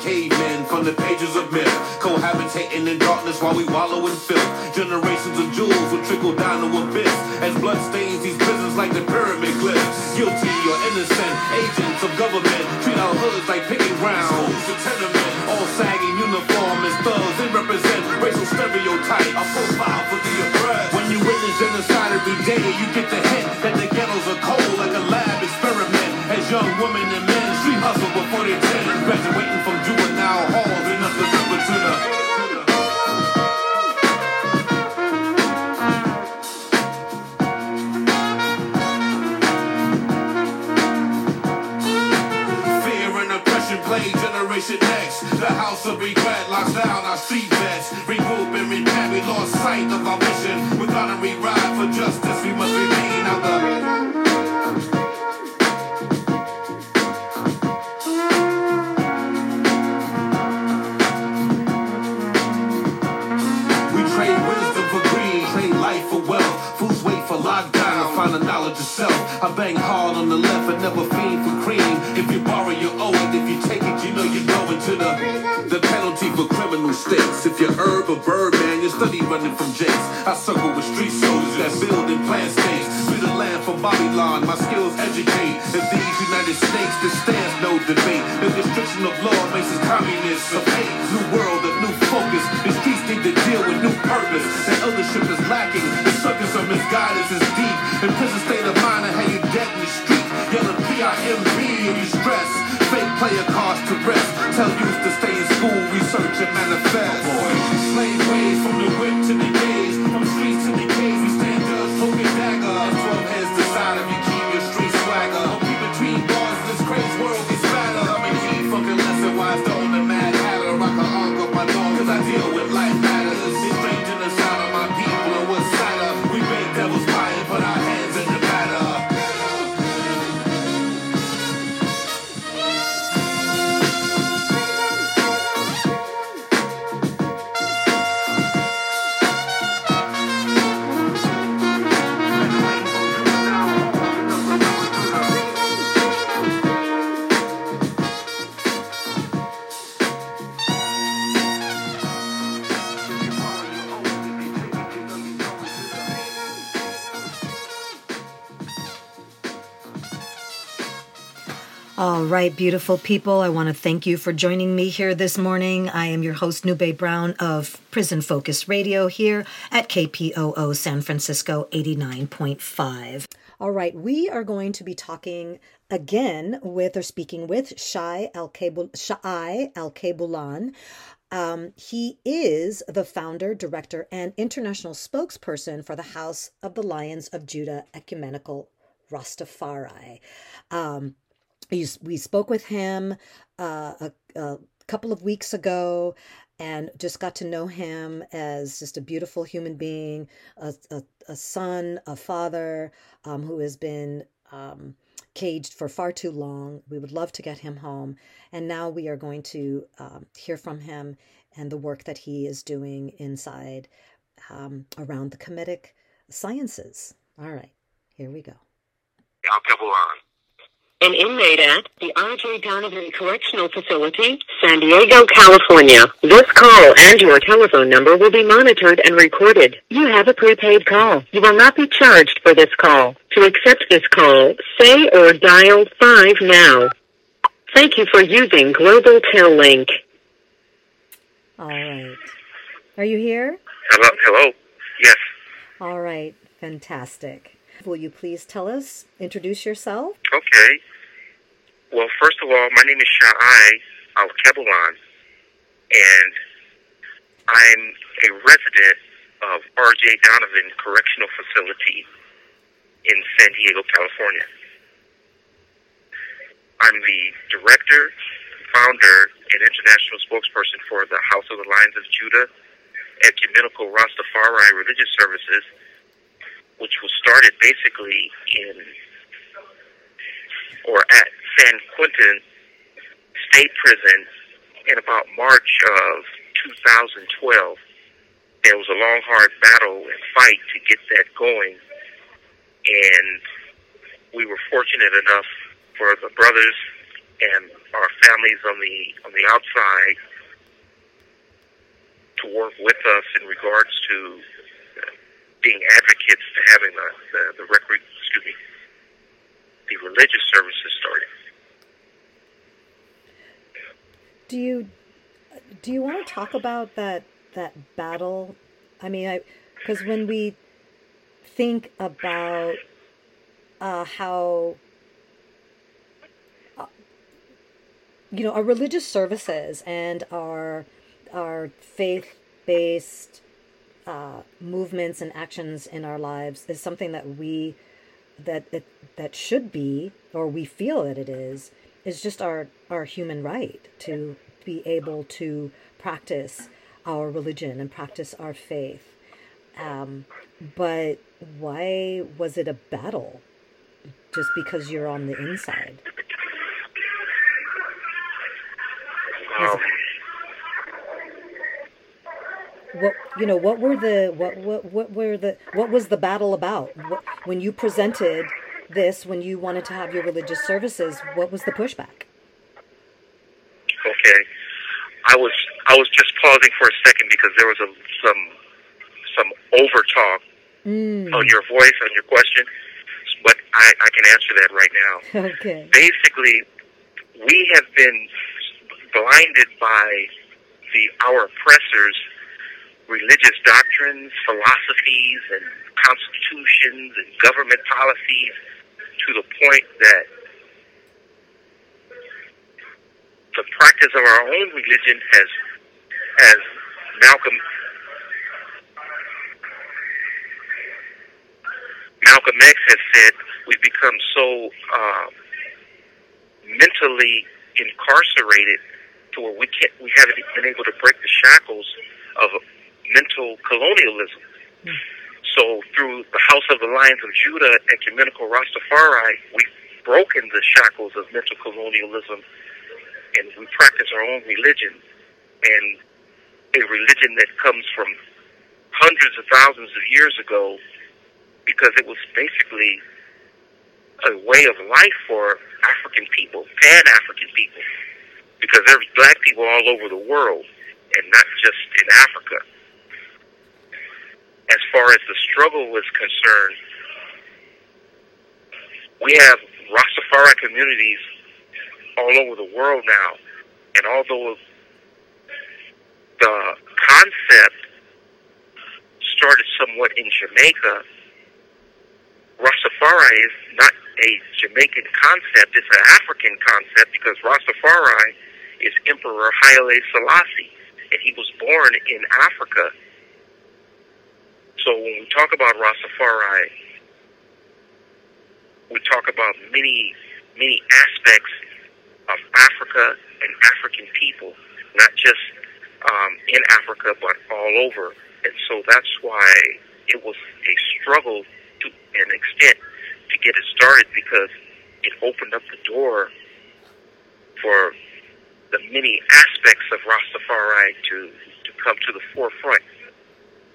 Cavemen from the pages of myth, cohabitating in darkness while we wallow in filth. Generations of jewels will trickle down to abyss as blood stains these prisons like the pyramid glyphs. Guilty or innocent agents of government treat our hoods like picking grounds. Schools tenement, all sagging uniform as thugs. They represent racial stereotypes. A profile for the oppressed. When you witness genocide every day, you get the hint that the ghettos are cold like a lab experiment. As young women and men hustle before they're 10, graduating from juvenile halls enough to the. Fear and oppression Generation X. The house of regret locks down our street. Regroup and repent. We lost sight of our mission. We're gonna rewrite for justice. For states. If you're herb or bird man, you're study running from jakes. I circle with street soldiers that build and plant states. Free the land from Babylon, my skills educate. If these United States, this stands no debate. The restriction of law makes us communists of hate. New world of new focus. The streets need to deal with new purpose. The eldership is lacking. The circus of misguidance is deep. In prison state of mind, I have you dead in the street. Yelling P-I-M-B and you stress. Fake player cards to rest. Tell youth All right, beautiful people. I want to thank you for joining me here this morning. I am your host, Nube Brown of Prison Focus Radio here at KPOO San Francisco 89.5. All right, we are going to be talking again with or speaking with Shai Alkebu-Lan. Um, he is the founder, director, and international spokesperson for the House of the Lions of Judah Ecumenical Rastafari. Um, we, spoke with him uh, a, a couple of weeks ago and just got to know him as just a beautiful human being, a, a, a son, a father um, who has been um, caged for far too long. We would love to get him home. And now we are going to um, hear from him and the work that he is doing inside um, around the Kemetic sciences. All right, here we go. Alkebu-Lan. An inmate at the R.J. Donovan Correctional Facility, San Diego, California. This call and your telephone number will be monitored and recorded. You have a prepaid call. You will not be charged for this call. To accept this call, say or dial 5 now. Thank you for using Global Tel Link. All right. Are you here? Hello, hello. Yes. All right. Fantastic. Will you please tell us, introduce yourself? Okay. Well, first of all, my name is Sha'ai Al Kebalan, and I'm a resident of R.J. Donovan Correctional Facility in San Diego, California. I'm the director, founder, and international spokesperson for the House of the Lions of Judah Ecumenical Rastafari Religious Services, which was started basically in or at San Quentin State Prison in about March of 2012. There was a long, hard battle and fight to get that going, and we were fortunate enough for the brothers and our families on the on the outside to work with us in regards to being advocates to having the the, the record, excuse me, the religious services started. Do you do you want to talk about that that battle? I mean, I because when we think about uh, how uh, you know our religious services and our our faith based uh, movements and actions in our lives is something that we that it, that should be or we feel that it is is just our our human right to be able to practice our religion and practice our faith. Um, but why was it a battle just because you're on the inside what you know what were the what what what were the what was the battle about what, when you presented this when you wanted to have your religious services what was the pushback okay, I was I was just pausing for a second because there was a, some some over talk mm. on your voice on your question, but I, I can answer that right now. okay basically, we have been blinded by the our oppressors' religious doctrines, philosophies, and constitutions and government policies to the point that the practice of our own religion has, as Malcolm Malcolm X has said, we've become so uh, mentally incarcerated to where we can't, we haven't been able to break the shackles of mental colonialism. So through the House of the Lions of Judah, Ecumenical Rastafari, we've broken the shackles of mental colonialism, and we practice our own religion, and a religion that comes from hundreds of thousands of years ago, because it was basically a way of life for African people, Pan-African people, because there's black people all over the world, and not just in Africa. As far as the struggle was concerned, we have Rastafari communities all over the world now, and although the concept started somewhat in Jamaica, Rastafari is not a Jamaican concept, it's an African concept because Rastafari is Emperor Haile Selassie, and he was born in Africa. So when we talk about Rastafari, we talk about many, many aspects of Africa and African people, not just um, in Africa, but all over. And so that's why it was a struggle to an extent to get it started because it opened up the door for the many aspects of Rastafari to, to come to the forefront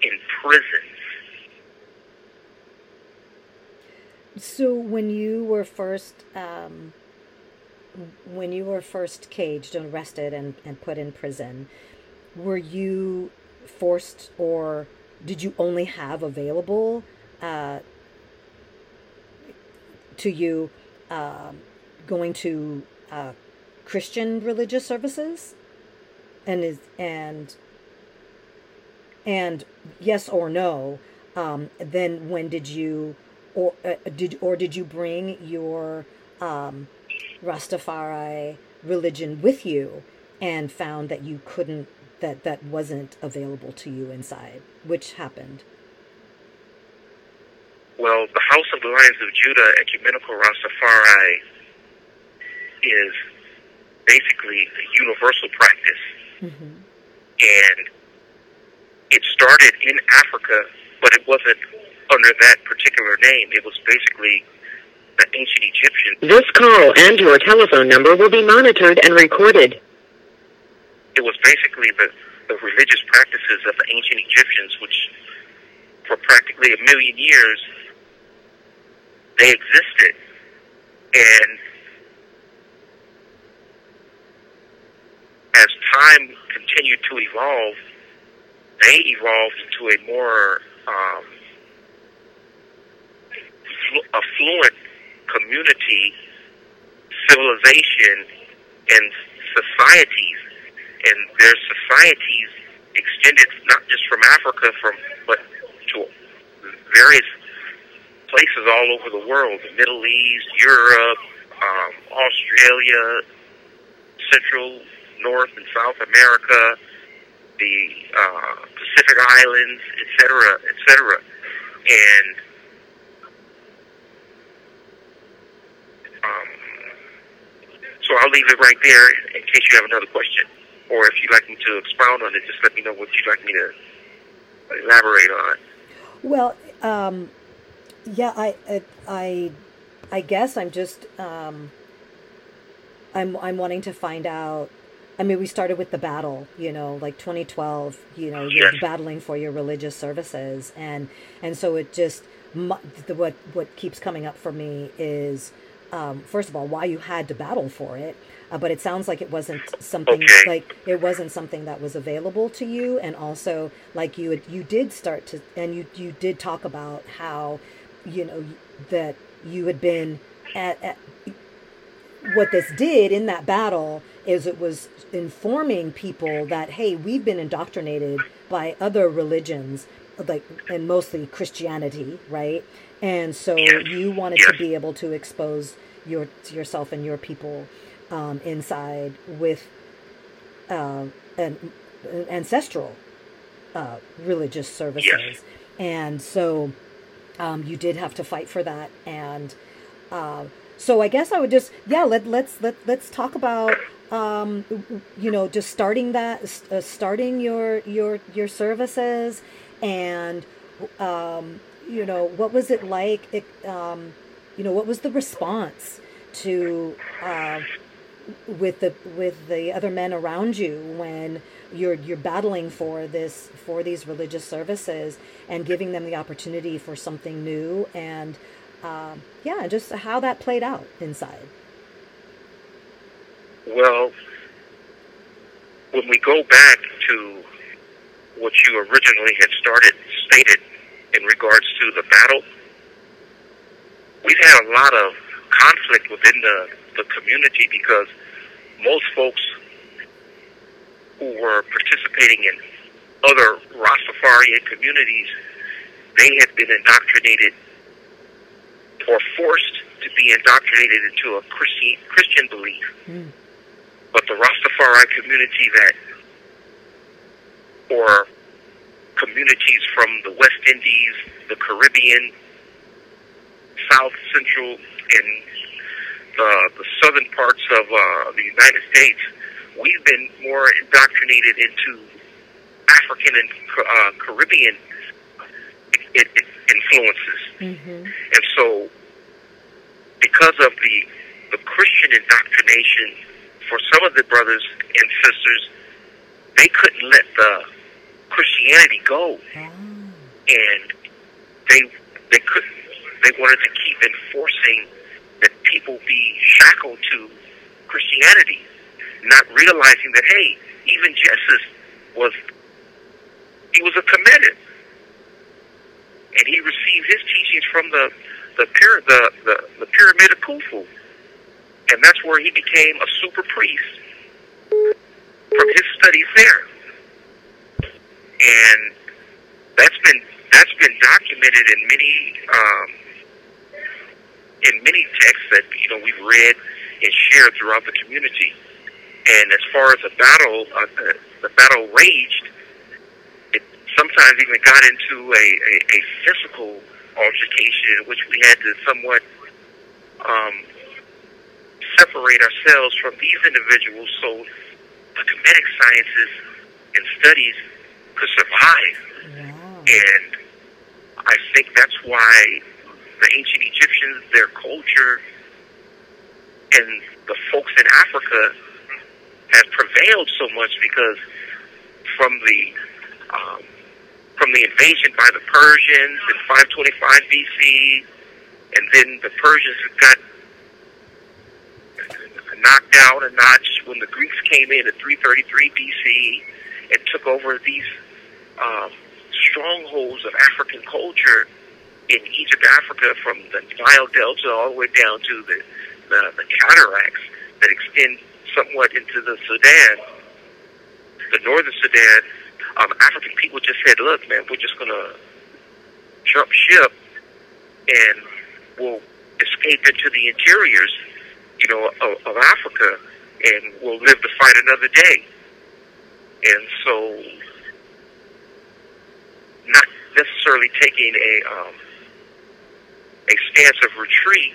in prisons. So when you were first um, when you were first caged and arrested and, and put in prison, were you forced or did you only have available uh, to you um going to uh, Christian religious services? And is and and yes or no? Um, then when did you or uh, did or did you bring your um, Rastafari religion with you and found that you couldn't that that wasn't available to you inside, which happened? Well, the House of the Lions of Judah Ecumenical Rastafari is basically a universal practice. And it started in Africa, but it wasn't under that particular name. It was basically the ancient Egyptians. This call and your telephone number will be monitored and recorded. It was basically the, the religious practices of the ancient Egyptians, which for practically a million years they existed. And as time continued to evolve, they evolved into a more um, affluent community, civilization, and societies. And their societies extended not just from Africa, from but to various places all over the world: the Middle East, Europe, um, Australia, Central, North, and South America, the uh, Pacific Islands, etc., etc. And um, so I'll leave it right there in case you have another question, or if you'd like me to expound on it, just let me know what you'd like me to elaborate on. Well, um, yeah, I, I, I, guess I'm just, um, I'm, I'm wanting to find out. I mean, we started with the battle, you know, like 2012. You know, you're Yes. battling for your religious services, and and so it just the, what what keeps coming up for me is, um, first of all, why you had to battle for it. Uh, but it sounds like it wasn't something Okay. like it wasn't something that was available to you, and also like you you did start to and you you did talk about how, you know, that you had been at, at what this did in that battle is it was informing people that hey we've been indoctrinated by other religions like and mostly christianity right? And so you wanted to be able to expose your yourself and your people um, inside with uh, an, an ancestral uh, religious services. And so um, you did have to fight for that. And uh, so I guess I would just yeah let let's let let's talk about um, you know just starting that uh, starting your your your services and um, you know what was it like it, um, you know what was the response to uh, with the with the other men around you when you're you're battling for this for these religious services and giving them the opportunity for something new and um, yeah just how that played out inside Well, when we go back to what you originally had started stated in regards to the battle, we've had a lot of conflict within the, the community because most folks who were participating in other Rastafarian communities, they had been indoctrinated or forced to be indoctrinated into a Christian, Christian belief hmm. But the Rastafari community that, or communities from the West Indies, the Caribbean, South Central, and the, the southern parts of uh, the United States, we've been more indoctrinated into African and uh, Caribbean influences. And so, because of the the Christian indoctrination for some of the brothers and sisters, they couldn't let the Christianity go, and they they couldn't. They wanted to keep enforcing that people be shackled to Christianity, not realizing that hey, even Jesus was he was a Kemetic, and he received his teachings from the the, the the the pyramid of Khufu, and that's where he became a super priest from his studies there, and that's been that's been documented in many um, in many texts that you know we've read and shared throughout the community. And as far as the battle, uh, the, the battle raged, it sometimes even got into a, a, a physical altercation in which we had to somewhat um, separate ourselves from these individuals so the Kemetic sciences and studies could survive. And I think that's why the ancient Egyptians, their culture, and the folks in Africa have prevailed so much because from the um, from the invasion by the Persians in 525 BC, and then the Persians got knocked out a notch when the Greeks came in at 333 BC and took over these um, strongholds of African culture in Egypt, Africa, from the Nile Delta all the way down to the, the, the cataracts that extend somewhat into the Sudan, the northern Sudan. Um, African people just said, look, man, we're just going to jump ship and we'll escape into the interiors, you know, of, of Africa, and we'll live to fight another day. And so, not necessarily taking a um, a stance of retreat.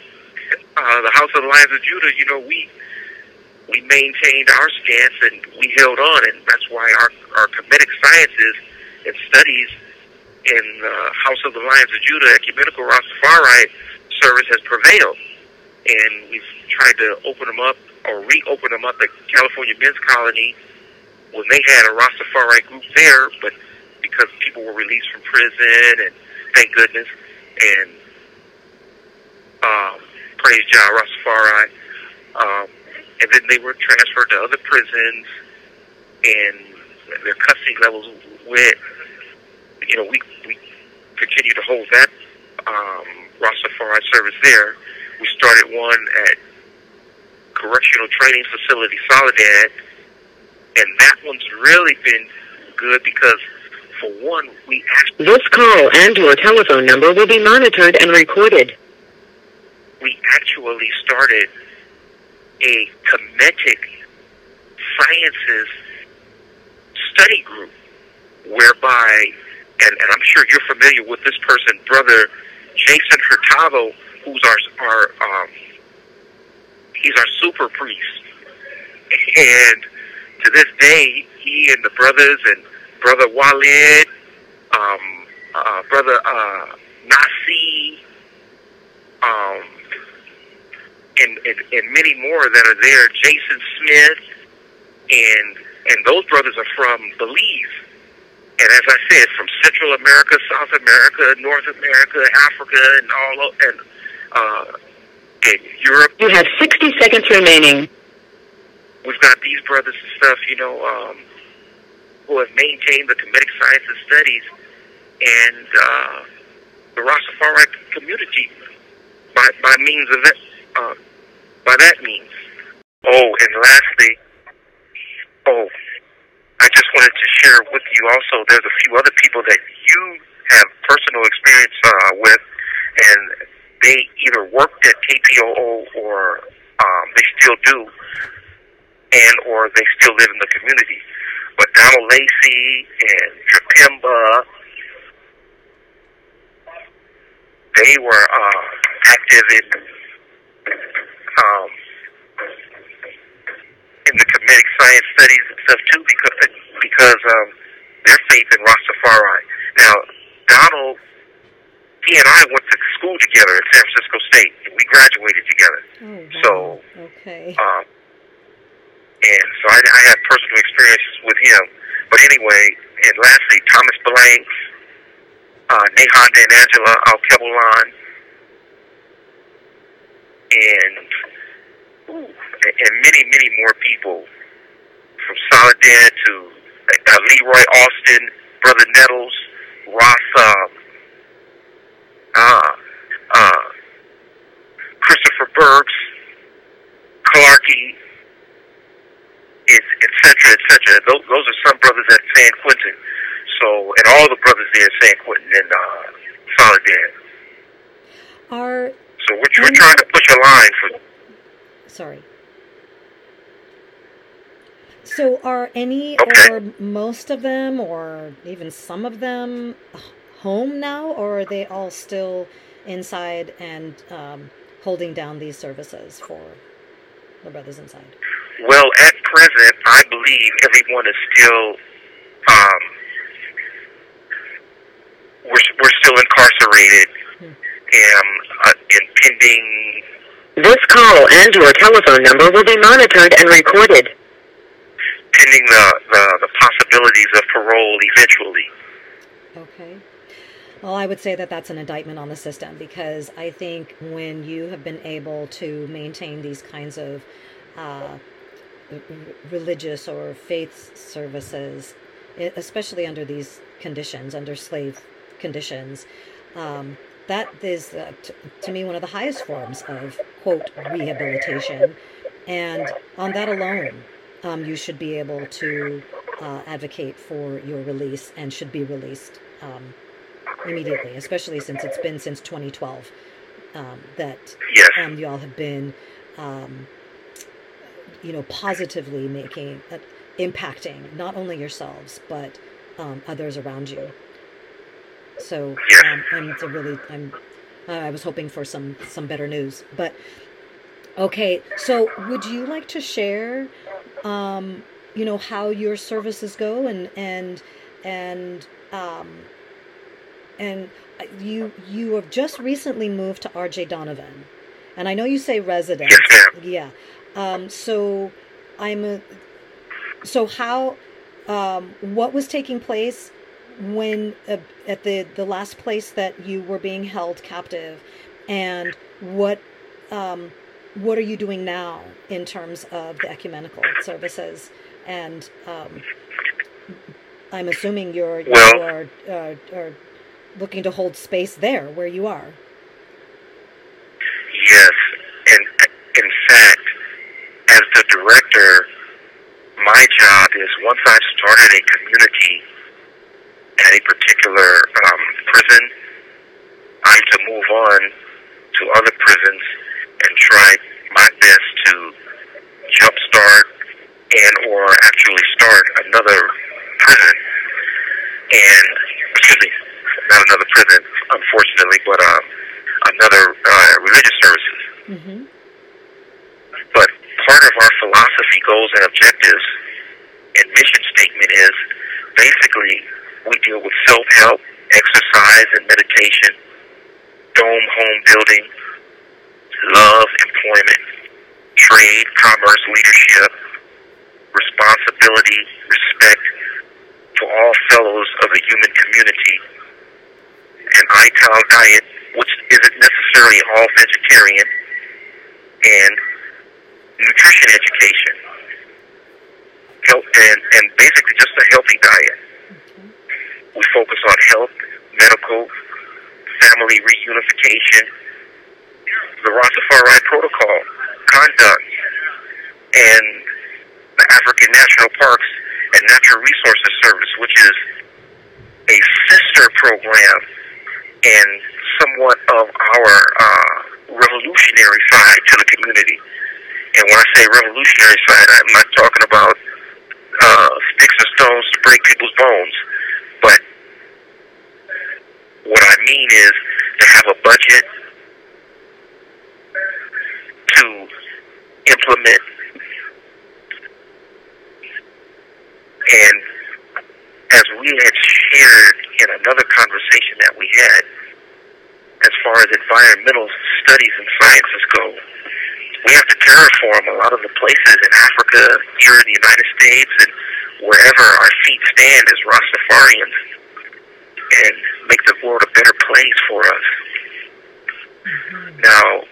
Uh, the House of the Lions of Judah, you know, we we maintained our stance and we held on, and that's why our our Kemetic sciences and studies in the House of the Lions of Judah Ecumenical Rastafari service has prevailed, and we've tried to open them up or reopen them up at California Men's Colony when they had a Rastafari group there, but because people were released from prison, and thank goodness, and um, praise Jah Rastafari, um, and then they were transferred to other prisons, and their custody levels went. You know, we we continue to hold that um, Rastafari service there. We started one at Correctional Training Facility Soledad, and that one's really been good because, for one, we actually This call and your telephone number will be monitored and recorded. we actually started a Kemetic sciences study group whereby, and, and I'm sure you're familiar with this person, Brother Jason Hurtado, who's our, our um, he's our super priest. And to this day, he and the brothers and Brother Walid, um, uh, Brother uh, Nasi, um, and, and and many more that are there. Jason Smith, and and those brothers are from Belize, and as I said, from Central America, South America, North America, Africa, and all and uh, and Europe. You have 60 seconds remaining. We've got these brothers and stuff, you know, um, who have maintained the Kemetic sciences studies and uh, the Rastafari community by by means of that. Uh, by that means. Oh, and lastly, oh, I just wanted to share with you also. There's a few other people that you have personal experience uh, with, and they either worked at KPOO or um, they still do, and or they still live in the community. But Donald Lacey and Trapimba, they were uh, active in um, in the Kemetic science studies and stuff too, because because um, their faith in Rastafari. Now, Donald, he and I went to school together at San Francisco State. and We graduated together. So, okay. um, and so I, I have personal experiences with him. But anyway, and lastly, Thomas Blanks, uh, Nehanda and Angela Alkebulan, and Ooh, and many, many more people from Soledad to uh, Leroy Austin, Brother Nettles, Ross, uh, uh, Christopher Burks, Clarkey, et cetera, et cetera. Those, those are some brothers at San Quentin. So, and all the brothers there at San Quentin and uh, Soledad. Are so we're, we're trying to push a line for. Sorry. So, are any Okay. or most of them, or even some of them, home now, or are they all still inside and um, holding down these services for the brothers inside? Well, at present, I believe everyone is still. Um, we're we're still incarcerated and uh, and pending This call and your telephone number will be monitored and recorded. pending the, the the possibilities of parole eventually. Okay. Well, I would say that that's an indictment on the system because I think when you have been able to maintain these kinds of uh, religious or faith services, especially under these conditions, under slave conditions, um, that is, uh, t- to me, one of the highest forms of, quote, rehabilitation. And on that alone, um, you should be able to uh, advocate for your release and should be released um, immediately, especially since it's been since 2012 um, that Yes. um, you all have been, um, you know, positively making, uh, impacting not only yourselves but um, others around you. So Yes. um, I'm to really, I'm, uh, I was hoping for some some better news, but okay. So would you like to share, um, you know, how your services go and and and um, and uh, you you have just recently moved to RJ Donovan, and I know you say resident. Yes. Yeah. Um, so I'm a, so how um, what was taking place when uh, at the the last place that you were being held captive, and what um, what are you doing now in terms of the ecumenical services and um, I'm assuming you're you Well- are, uh, are looking to hold space there where you are. Yes, and in fact, as the director, my job is once I've started a community at a particular um, prison, I'm to move on to other prisons and try my best to jumpstart and or actually start another prison. And excuse me, not another prison, unfortunately, but um, another uh, religious services. Mm-hmm. But part of our philosophy, goals, and objectives and mission statement is basically we deal with self-help, exercise, and meditation, dome home building, love, employment, trade, commerce, leadership, responsibility, respect for all fellows of the human community, an ITAL diet, which isn't necessarily all vegetarian, and nutrition education. Health, and, and basically just a healthy diet. We focus on health, medical, family reunification, the Rastafari Protocol, conduct, and the African National Parks and Natural Resources Service, which is a sister program and somewhat of our uh, revolutionary side to the community. And when I say revolutionary side, I'm not talking about uh, sticks and stones to break people's bones, but what I mean is to have a budget to implement and as we had shared in another conversation that we had, as far as environmental studies and sciences go, we have to terraform a lot of the places in Africa, here in the United States, and wherever our feet stand as Rastafarians, and make the world a better place for us. Now,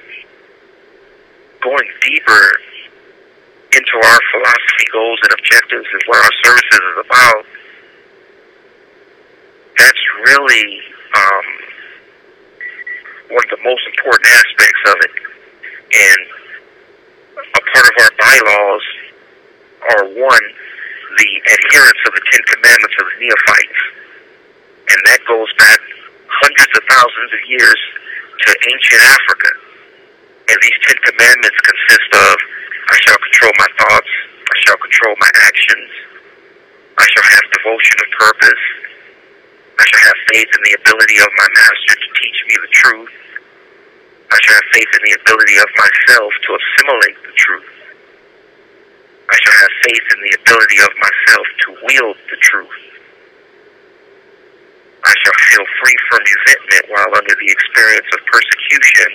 going deeper into our philosophy, goals, and objectives and what our services is about, that's really um, one of the most important aspects of it. And a part of our bylaws are one, the adherence of the Ten Commandments of the Neophytes. And that goes back hundreds of thousands of years to ancient Africa. And these Ten Commandments consist of I shall control my thoughts, I shall control my actions, I shall have devotion of purpose, I shall have faith in the ability of my master to teach me the truth, I shall have faith in the ability of myself to assimilate the truth. I shall have faith in the ability of myself to wield the truth. I shall feel free from resentment while under the experience of persecution.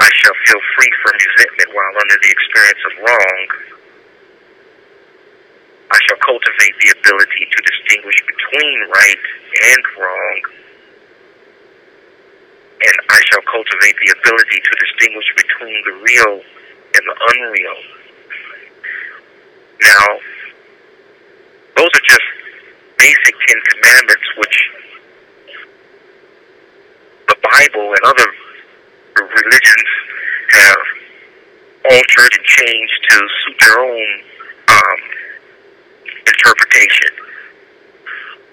I shall feel free from resentment while under the experience of wrong. Shall cultivate the ability to distinguish between right and wrong. And I shall cultivate the ability to distinguish between the real and the unreal. Now, those are just basic Ten Commandments, which the Bible and other religions have altered and changed to suit their own um, interpretation.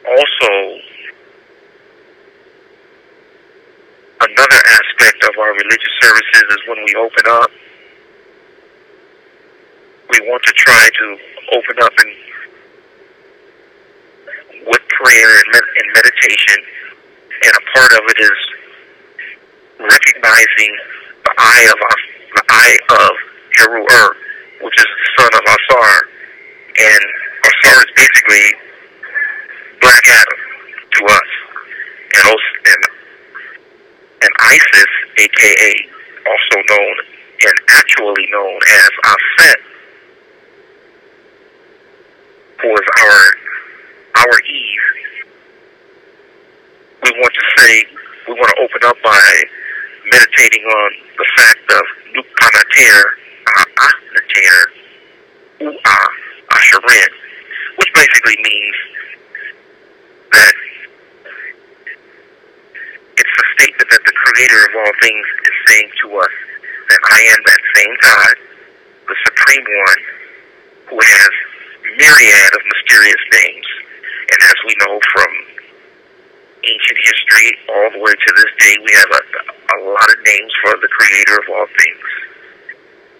Also, another aspect of our religious services is when we open up, we want to try to open up and with prayer and, med- and meditation, and a part of it is recognizing the eye of As- the eye of Heru which is the son of Asar, and Is basically Black Adam to us, and also, and, and Isis, aka also known and actually known as Aset, who is our our Eve, we want to say, we want to open up by meditating on the fact of Nukpanater, uh, Ahnater, U'a, Asherin, which basically means that it's a statement that the creator of all things is saying to us that I am that same God, the supreme one, who has myriad of mysterious names. And as we know from ancient history all the way to this day, we have a, a lot of names for the creator of all things.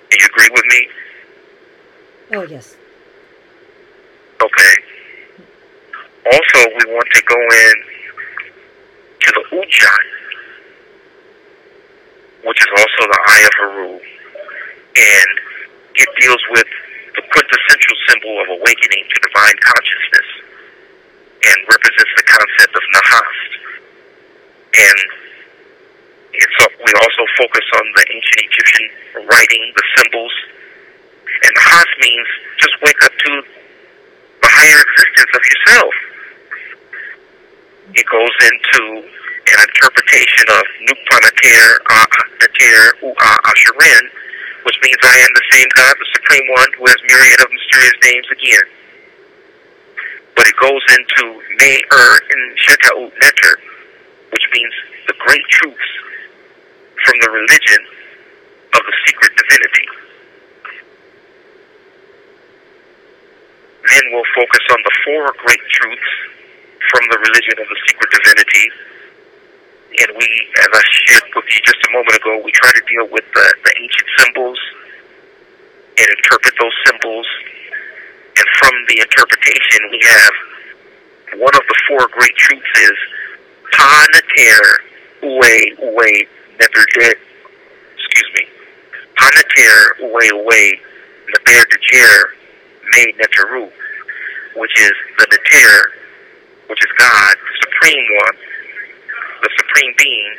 Do you agree with me? Oh, yes. Okay. Also, we want to go in to the Ujat, which is also the Eye of Haru, and it deals with the quintessential symbol of awakening to divine consciousness and represents the concept of Nahast. And it's, we also focus on the ancient Egyptian writing, the symbols. And Nahast means just wake up to higher existence of yourself. It goes into an interpretation of Nukpanater, Nater, U'a, uh, Asherin, uh, which means I am the same God, the Supreme One, who has myriad of mysterious names again. But it goes into Me, Ur, and Sheta'ut Neter, which means the great truths from the religion of the secret divinity. Then we'll focus on the four great truths from the religion of the secret divinity. And we, as I shared with you just a moment ago, we try to deal with the, the ancient symbols and interpret those symbols. And from the interpretation, we have one of the four great truths is Ta Nater Uwe Uwe Neber excuse me. Ta Nater Uwe Uwe Neber Dejer Me which is the Nater, which is God, the Supreme One, the Supreme Being,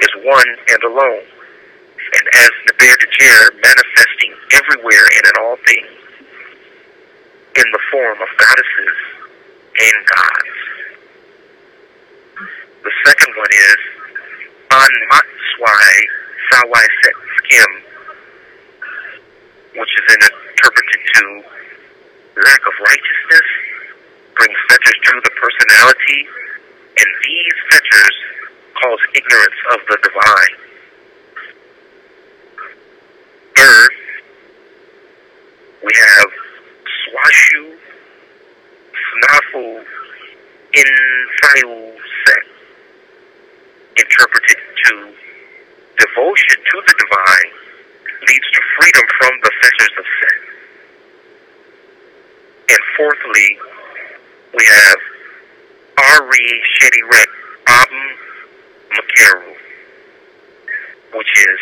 is one and alone. And as Neber Dejer, manifesting everywhere and in all things, in the form of goddesses and gods. The second one is An Matswai Sawai Set Skim, which is interpreted to lack of righteousness, brings fetters to the personality, and these fetters cause ignorance of the divine. Third, we have Swashu Snafu Infayu Set, interpreted to devotion to the divine leads to freedom from the fetters of sin. And fourthly, we have Ari Shediret Abum Makeru, which is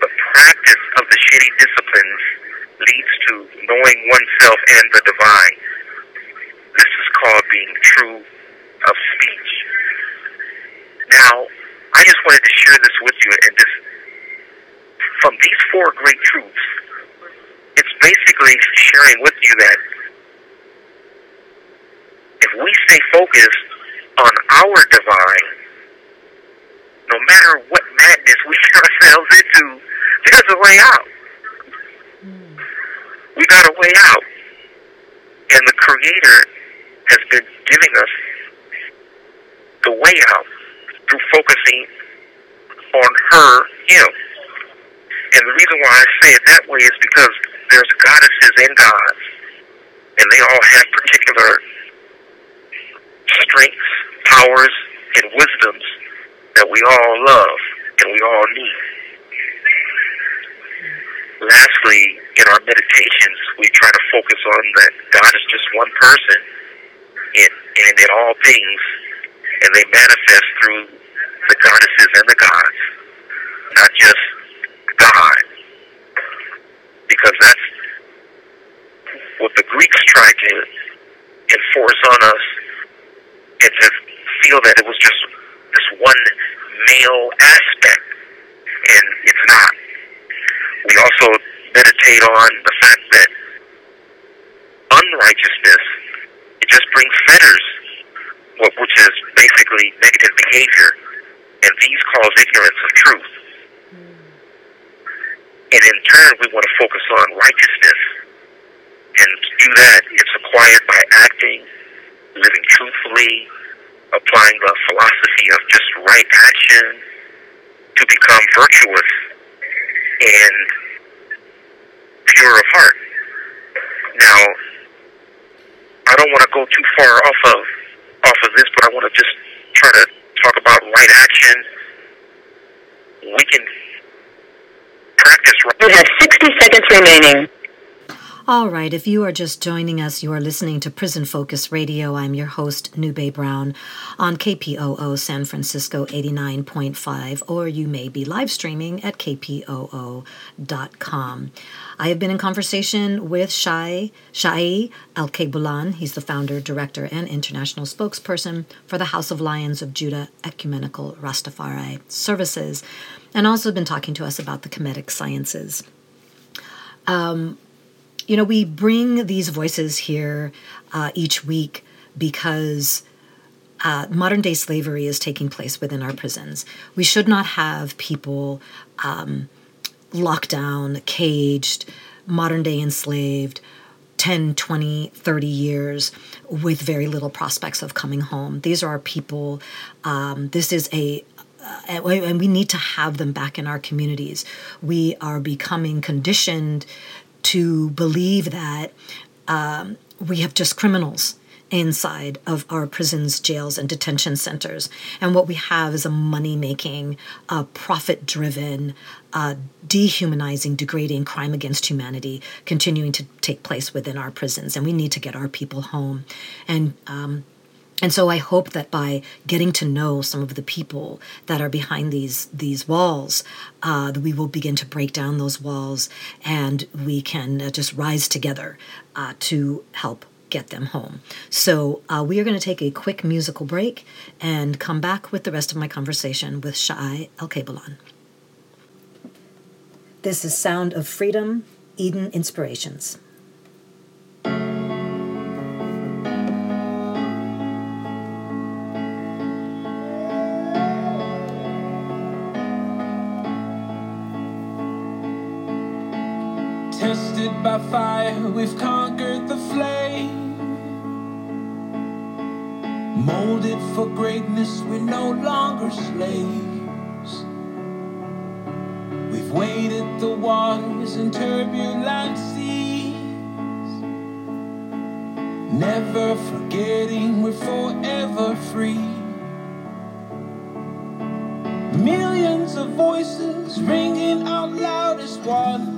the practice of the Shedi disciplines leads to knowing oneself and the divine. This is called being true of speech. Now, I just wanted to share this with you and just from these four great truths, it's basically sharing with you that if we stay focused on our divine, no matter what madness we get ourselves into, there's a way out. We got a way out. And the Creator has been giving us the way out through focusing on her, Him. And the reason why I say it that way is because there's goddesses and gods, and they all have particular strengths, powers, and wisdoms that we all love and we all need. Lastly, in our meditations, we try to focus on that God is just one person in, and in all things, and they manifest through the goddesses and the gods, not just God. Because that's what the Greeks tried to enforce on us and to feel that it was just this one male aspect, and it's not. We also meditate on the fact that unrighteousness it just brings fetters, which is basically negative behavior, and these cause ignorance of truth. Hmm. And in turn, we want to focus on righteousness. And to do that, it's acquired by acting, living truthfully, applying the philosophy of just right action to become virtuous and pure of heart. Now, I don't want to go too far off of off of this, but I want to just try to talk about right action. We can practice right. You have 60 seconds remaining. All right, if you are just joining us, you are listening to Prison Focus Radio. I'm your host, Nube Brown, on KPOO San Francisco 89.5, or you may be live streaming at kpoo.com. I have been in conversation with Shai, Shai El Bulan. He's the founder, director, and international spokesperson for the House of Lions of Judah Ecumenical Rastafari Services, and also been talking to us about the Kemetic sciences. Um, you know, we bring these voices here uh, each week because uh, modern day slavery is taking place within our prisons. We should not have people um, locked down, caged, modern day enslaved. 10, 20, 30 years with very little prospects of coming home. These are our people. Um, this is a uh, and we need to have them back in our communities. We are becoming conditioned to believe that um, we have just criminals inside of our prisons, jails, and detention centers. And what we have is a money making, uh, profit driven, uh, dehumanizing, degrading crime against humanity continuing to take place within our prisons. And we need to get our people home. And um, and so I hope that by getting to know some of the people that are behind these these walls, uh, we will begin to break down those walls, and we can uh, just rise together uh, to help get them home. So uh, we are going to take a quick musical break and come back with the rest of my conversation with Shai Alkebu-Lan. This is Sound of Freedom, Eden Inspirations. By fire, we've conquered the flame. Molded for greatness, we're no longer slaves. We've waded the waters in turbulent seas. Never forgetting we're forever free. Millions of voices ringing out loud as one.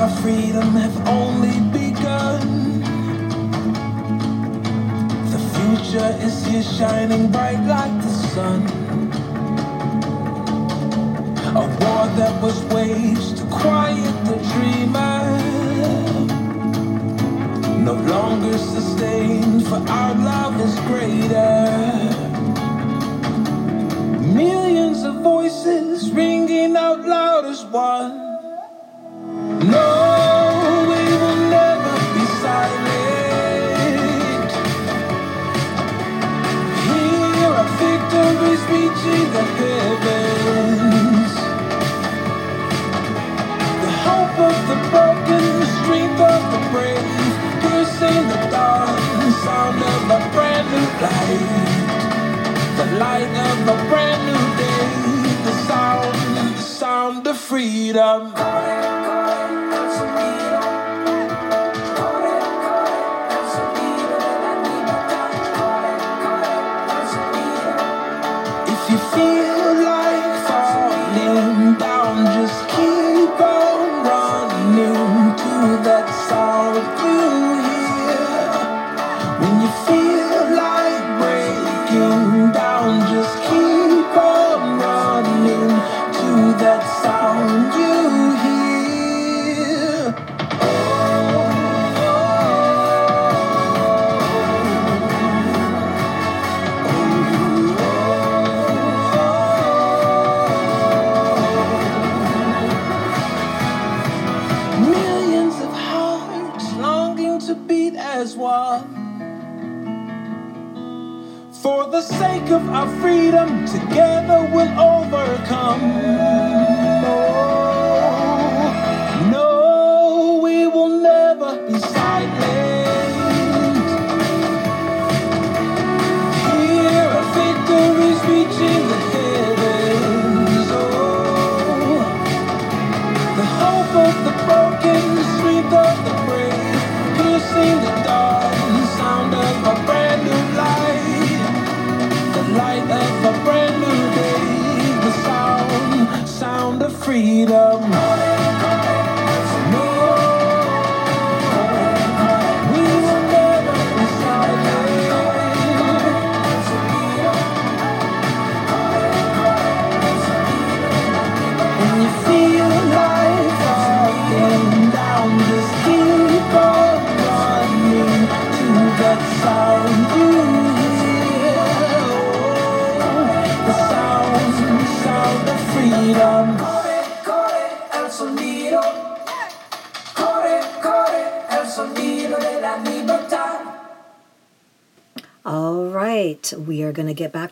our freedom have only begun. The future is here shining bright like the sun. A war that was waged to quiet the dreamer. No longer sustained, for our love is greater. Millions of voices ringing out loud as one. The of a brand new light. The light of a brand new day, the sound, the sound of freedom. Our freedom, together we'll overcome.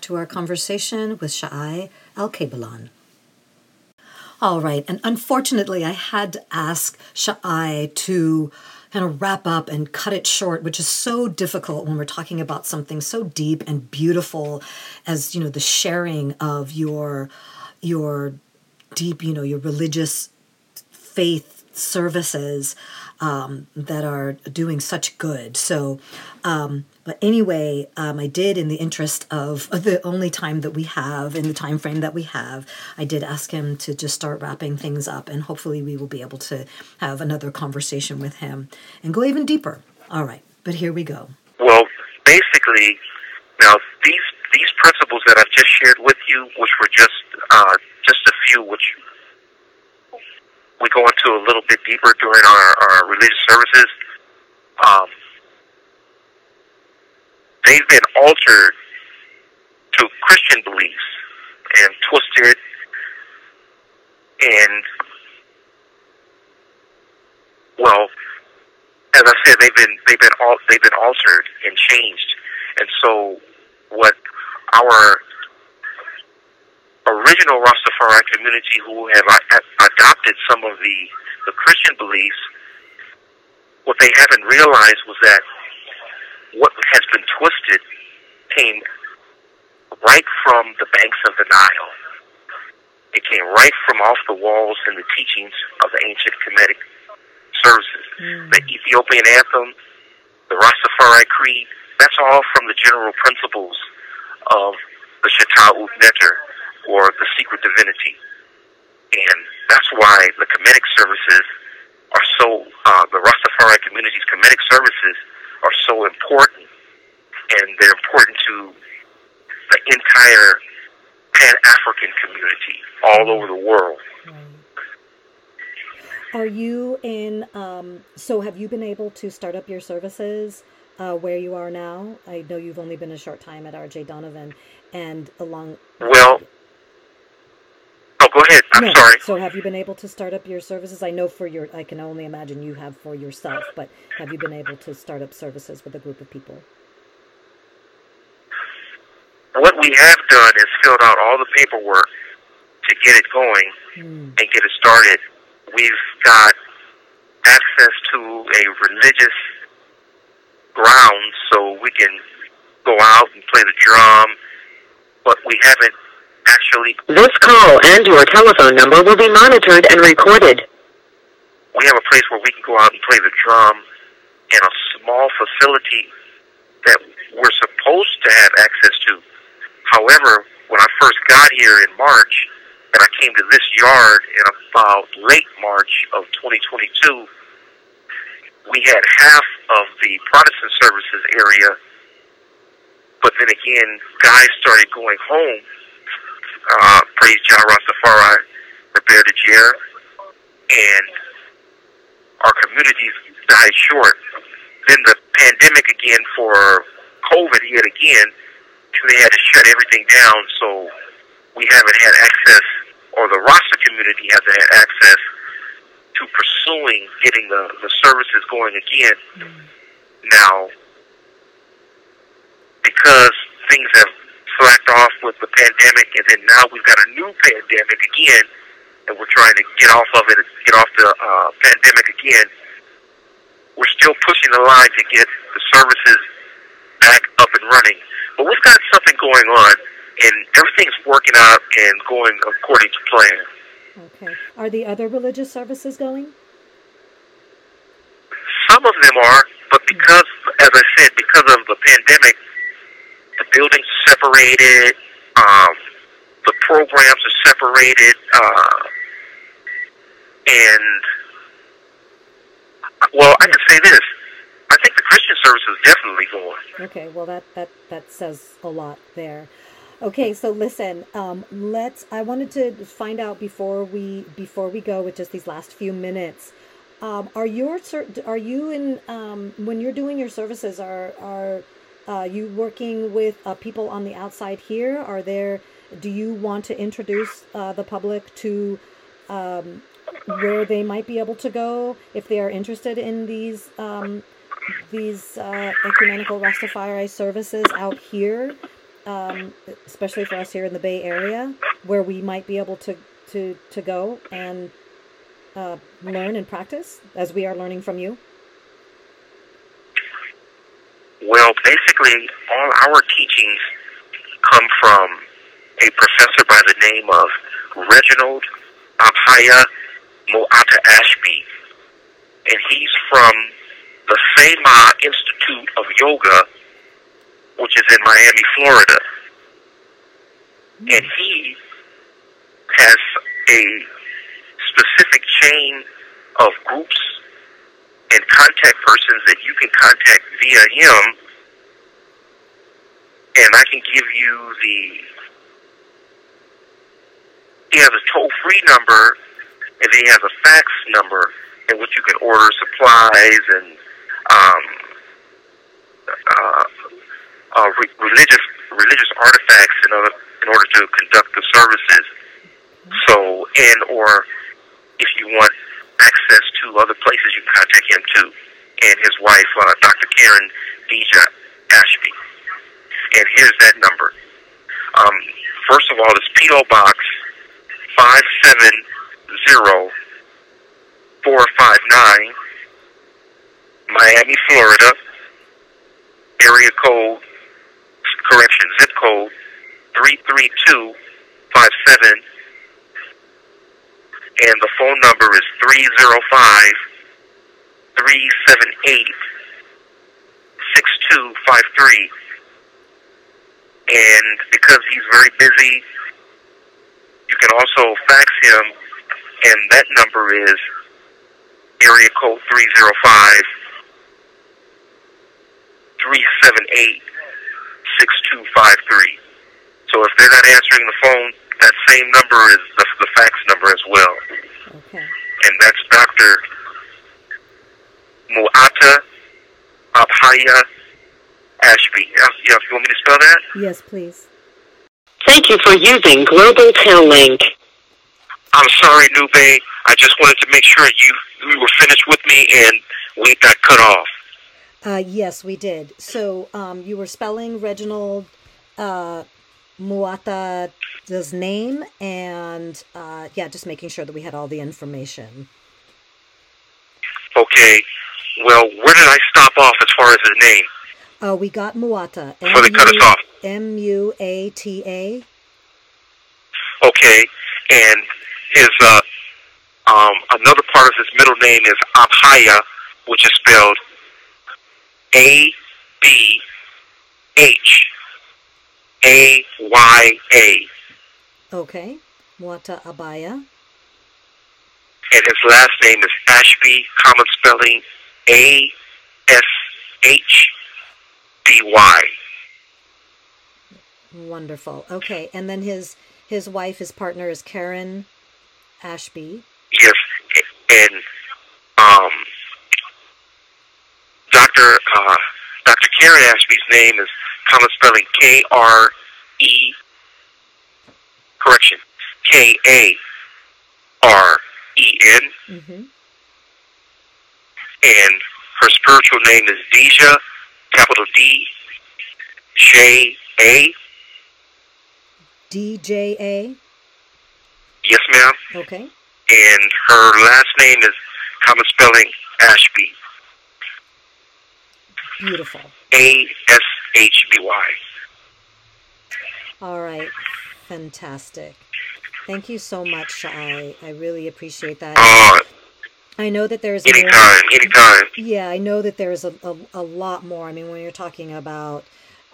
To our conversation with Sha'ai Al Kabalan. All right, and unfortunately, I had to ask Shai to kind of wrap up and cut it short, which is so difficult when we're talking about something so deep and beautiful as you know the sharing of your your deep, you know, your religious faith services um, that are doing such good. So, um, but anyway, um, I did, in the interest of the only time that we have, in the time frame that we have, I did ask him to just start wrapping things up, and hopefully we will be able to have another conversation with him and go even deeper. All right, but here we go. Well, basically, now these these principles that I've just shared with you, which were just uh, just a few, which we go into a little bit deeper during our, our religious services. Um, they've been altered to Christian beliefs and twisted and well, as I said, they've been they've been they've been altered and changed, and so what our original Rastafari community, who have adopted some of the the Christian beliefs, what they haven't realized was that what has been twisted came right from the banks of the Nile. It came right from off the walls and the teachings of the ancient Kemetic services. Mm. The Ethiopian anthem, the Rastafari Creed, that's all from the general principles of the Shetaut Neter, or the secret divinity. And that's why the Kemetic services are so, uh, the Rastafari community's Kemetic services are so important, and they're important to the entire Pan African community all over the world. Are you in? Um, so, have you been able to start up your services uh, where you are now? I know you've only been a short time at RJ Donovan, and along. Well, go ahead. I'm No, sorry. So, have you been able to start up your services? I know for your, I can only imagine you have for yourself, but have you been able to start up services with a group of people? What we have done is filled out all the paperwork to get it going Hmm. and get it started. We've got access to a religious ground so we can go out and play the drum, but we haven't actually, This call and your telephone number will be monitored and recorded. we have a place where we can go out and play the drum in a small facility that we're supposed to have access to. However, when I first got here in March, and I came to this yard in about late March of 2022, we had half of the Protestant services area, but then again, guys started going home. Uh, praise Jah Rastafari, prepare the chair, and our communities died short. Then the pandemic again for COVID hit again, and they had to shut everything down. So we haven't had access, or the Rasta community hasn't had access to pursuing getting the, the services going again. Now, because things have slacked off with the pandemic, and then now we've got a new pandemic again, and we're trying to get off of it, get off the uh, pandemic again. We're still pushing the line to get the services back up and running. But we've got something going on, and everything's working out and going according to plan. Okay. Are the other religious services going? Some of them are, but because, as I said, because of the pandemic, the buildings are separated, um, the programs are separated, uh, and well, I can say this: I think the Christian service is definitely going. Okay, well that that that says a lot there. Okay, so listen, um, let's. I wanted to find out before we before we go with just these last few minutes. Um, are your are you in um, when you're doing your services? Are are uh, you working with uh, people on the outside here? Are there? Do you want to introduce uh, the public to um, where they might be able to go if they are interested in these um, these uh, ecumenical Rastafari services out here, um, especially for us here in the Bay Area, where we might be able to to to go and uh, learn and practice as we are learning from you. Well, basically, all our teachings come from a professor by the name of Reginald Abhaya Muata Ashby. And he's from the Sema Institute of Yoga, which is in Miami, Florida. And he has a specific chain of groups and contact persons that you can contact via him, and I can give you the. He has a toll free number, and then he has a fax number in which you can order supplies and um, uh, uh, re- religious religious artifacts in order in order to conduct the services. So, and or if you want access to other places, you can contact him too, and his wife, uh, Dr. Karen Deja Ashby. And here's that number. Um, first of all, it's P.O. Box five seven zero four five nine, Miami, Florida. Area code, correction, zip code three three two five seven and the phone number is 305 378 6253. And because he's very busy, you can also fax him, and that number is area code 305 378 6253. So if they're not answering the phone, that same number is the, the fax number as well. Okay. And that's Dr. Muata Abhaya Ashby. Yeah, you want me to spell that? Yes, please. Thank you for using Global Link. I'm sorry, Nube. I just wanted to make sure you you were finished with me and we got cut off. Uh, yes, we did. So um, you were spelling Reginald uh, Muata's name, and uh, yeah, just making sure that we had all the information. Okay. Well, where did I stop off as far as his name? Uh, we got Muata. Before they cut us off. M U A T A. Okay. And his uh um another part of his middle name is Abhaya, which is spelled A B H A Y A. Okay. Muata Abhaya. And his last name is Ashby, common spelling A S H B Y. Wonderful. Okay, and then his his wife, his partner is Karen Ashby. Yes, and um, Doctor uh, Doctor Karen Ashby's name is common spelling K R E. Correction, K A R E N, Mm-hmm. and her spiritual name is Deja, capital D J A. D J A. Yes, ma'am. Okay. And her last name is common spelling Ashby, Beautiful. A S H B Y. All right. Fantastic. Thank you so much. I I really appreciate that. Uh, I know that there's more. anytime, anytime. Yeah, I know that there's a, a, a lot more. I mean, when you're talking about,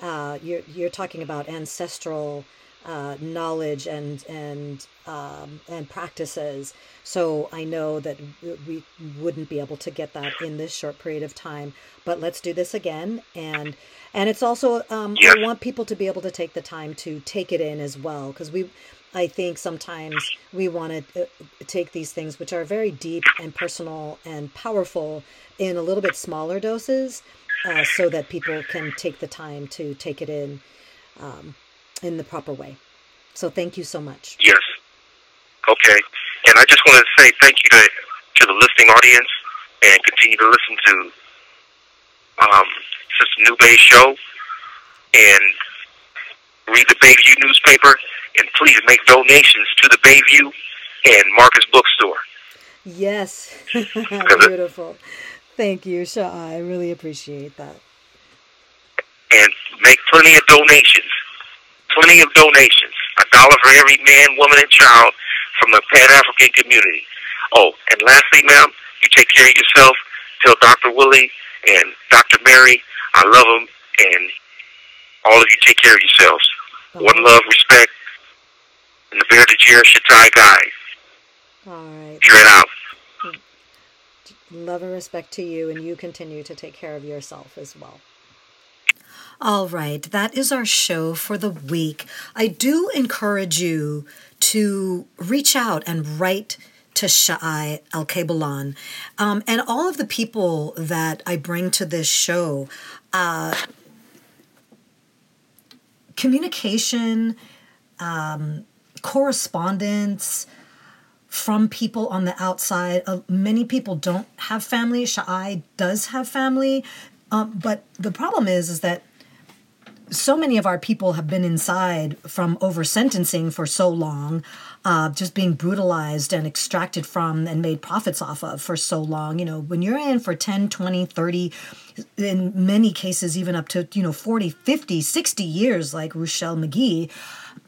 uh, you're you're talking about ancestral uh, knowledge and and um, and practices. So I know that we wouldn't be able to get that in this short period of time. But let's do this again, and and it's also um. I want people to be able to take the time to take it in as well because we. I think sometimes we want to uh, take these things, which are very deep and personal and powerful, in a little bit smaller doses, uh, so that people can take the time to take it in um, in the proper way. So thank you so much. Yes. Okay. And I just want to say thank you to to the listening audience and continue to listen to um, Sister Nube show and read the Bayview newspaper and please make donations to the Bayview and Marcus Bookstore. Yes, beautiful. Thank you, Sha. I really appreciate that. and make plenty of donations. Plenty of donations. A dollar for every man, woman, and child from the Pan African community. Oh, and lastly, ma'am, you take care of yourself. Tell Dr. Willie and Dr. Mary I love them, and all of you take care of yourselves. One love, respect, and the Bear de Jer Shatai Guy. All right. You're it out. Love and respect to you, and you continue to take care of yourself as well. All right, that is our show for the week. I do encourage you to reach out and write to Sha'ai Al Kabalan. Um, and all of the people that I bring to this show, uh, communication, um, correspondence from people on the outside. Uh, many people don't have family. Shai does have family. Um, but the problem is, is that so many of our people have been inside from over sentencing for so long, uh, just being brutalized and extracted from and made profits off of for so long. You know, when you're in for 10, 20, 30, in many cases, even up to, you know, 40, 50, 60 years, like Rochelle McGee,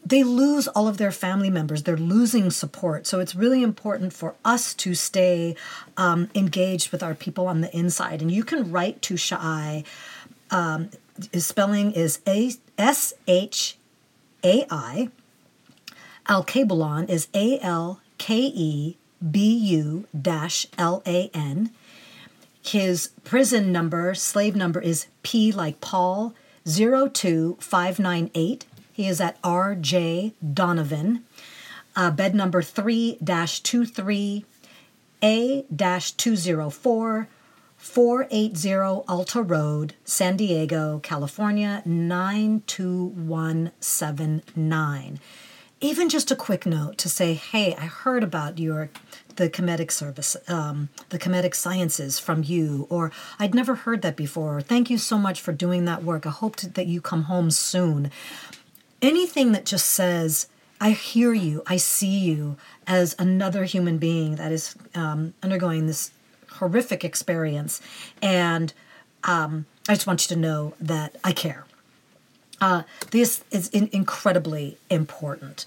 they lose all of their family members. They're losing support. So it's really important for us to stay um, engaged with our people on the inside. And you can write to Shai. Um, his spelling is A S H A I. Alkebu-Lan is A L K E B U L A N. His prison number, slave number is P like Paul 02598. He is at R.J. Donovan. Uh, bed number 3 23 A 204 480 Alta Road, San Diego, California 92179. Even just a quick note to say, hey, I heard about your the Kemetic service, um, the Kemetic sciences from you, or I'd never heard that before. Thank you so much for doing that work. I hope to, that you come home soon. Anything that just says, I hear you, I see you as another human being that is um, undergoing this horrific experience. And um, I just want you to know that I care. Uh, this is in- incredibly important.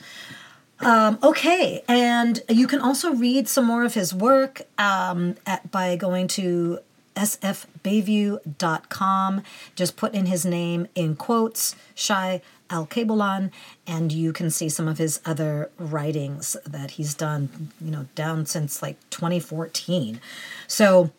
Um, okay, and you can also read some more of his work um, at, by going to sfbayview.com. Just put in his name in quotes, Shai Alkebu-Lan, and you can see some of his other writings that he's done, you know, down since like 2014. So,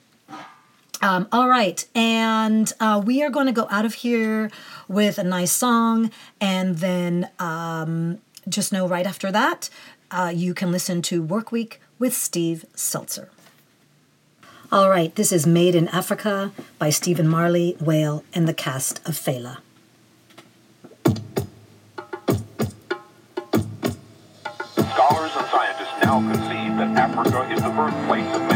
um, all right, and uh, we are going to go out of here with a nice song, and then um, just know right after that, uh, you can listen to Work Week with Steve Zeltzer. All right, this is Made in Africa by Stephen Marley, Wale, and the cast of Fela. Scholars and scientists now concede that Africa is the birthplace of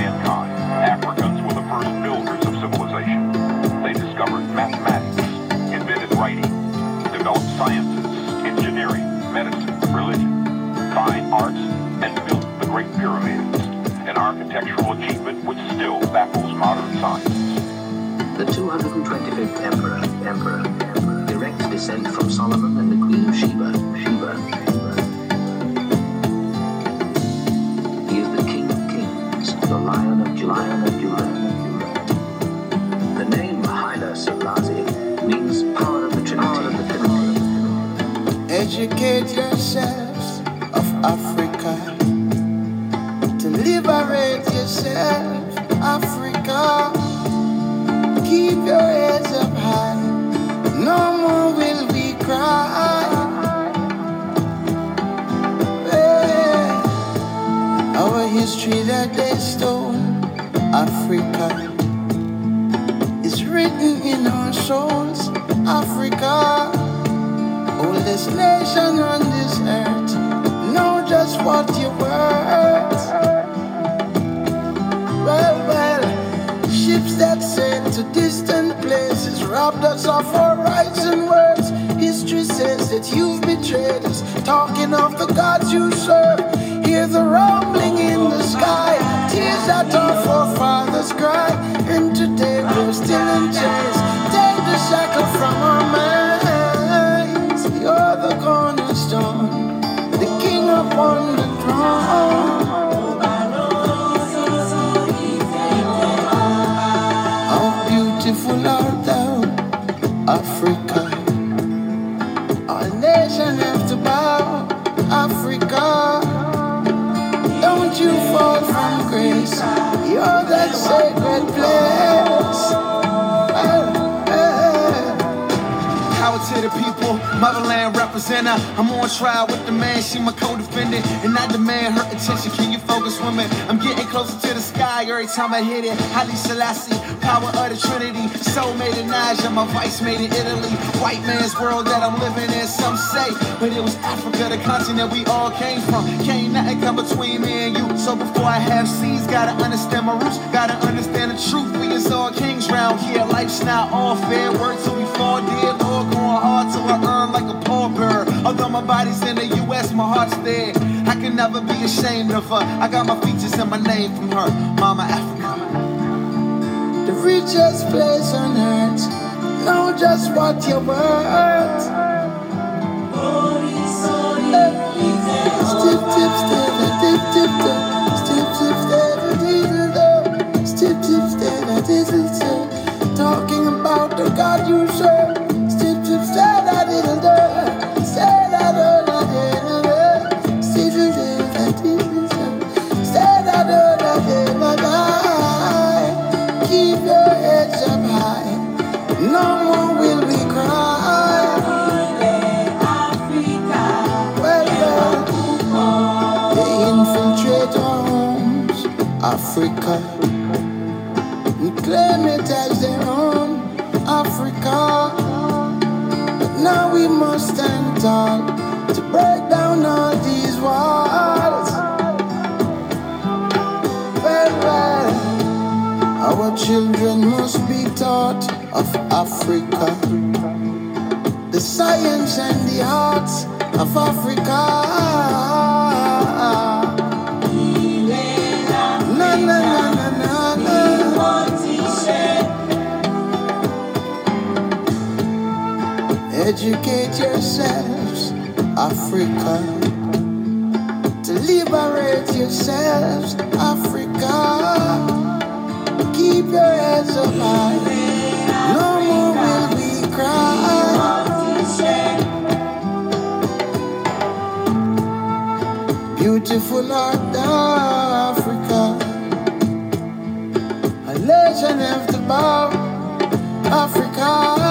Africa. Motherland representative. I'm on trial with the man, she my co-defendant, and I demand her attention. Can you focus, woman? I'm getting closer to the sky every time I hit it. Haile Selassie, power of the Trinity, soul made in Niger, my vice made in Italy. White man's world that I'm living in, some say, but it was Africa, the continent we all came from. Can't nothing come between me and you. So before I have seeds, gotta understand my roots, gotta understand the truth. We is all kings round here. Life's not all fair. Work till we fall dead, Going hard till I earn like a poor bird. Although my body's in the U.S., my heart's there. I can never be ashamed of her. I got my features and my name from her, Mama Africa. The richest place on earth. Know just what you're worth. Stip, tip, step, tip, tip, tip. Stip, Africa, and claim it as their own, Africa. But now we must stand tall to break down all these walls. Well, well. Our children must be taught of Africa, the science and the arts of Africa. Educate yourselves, Africa. To liberate yourselves, Africa. Keep your heads up high. No more will we cry. Beautiful art Africa. A legend of the bow, Africa.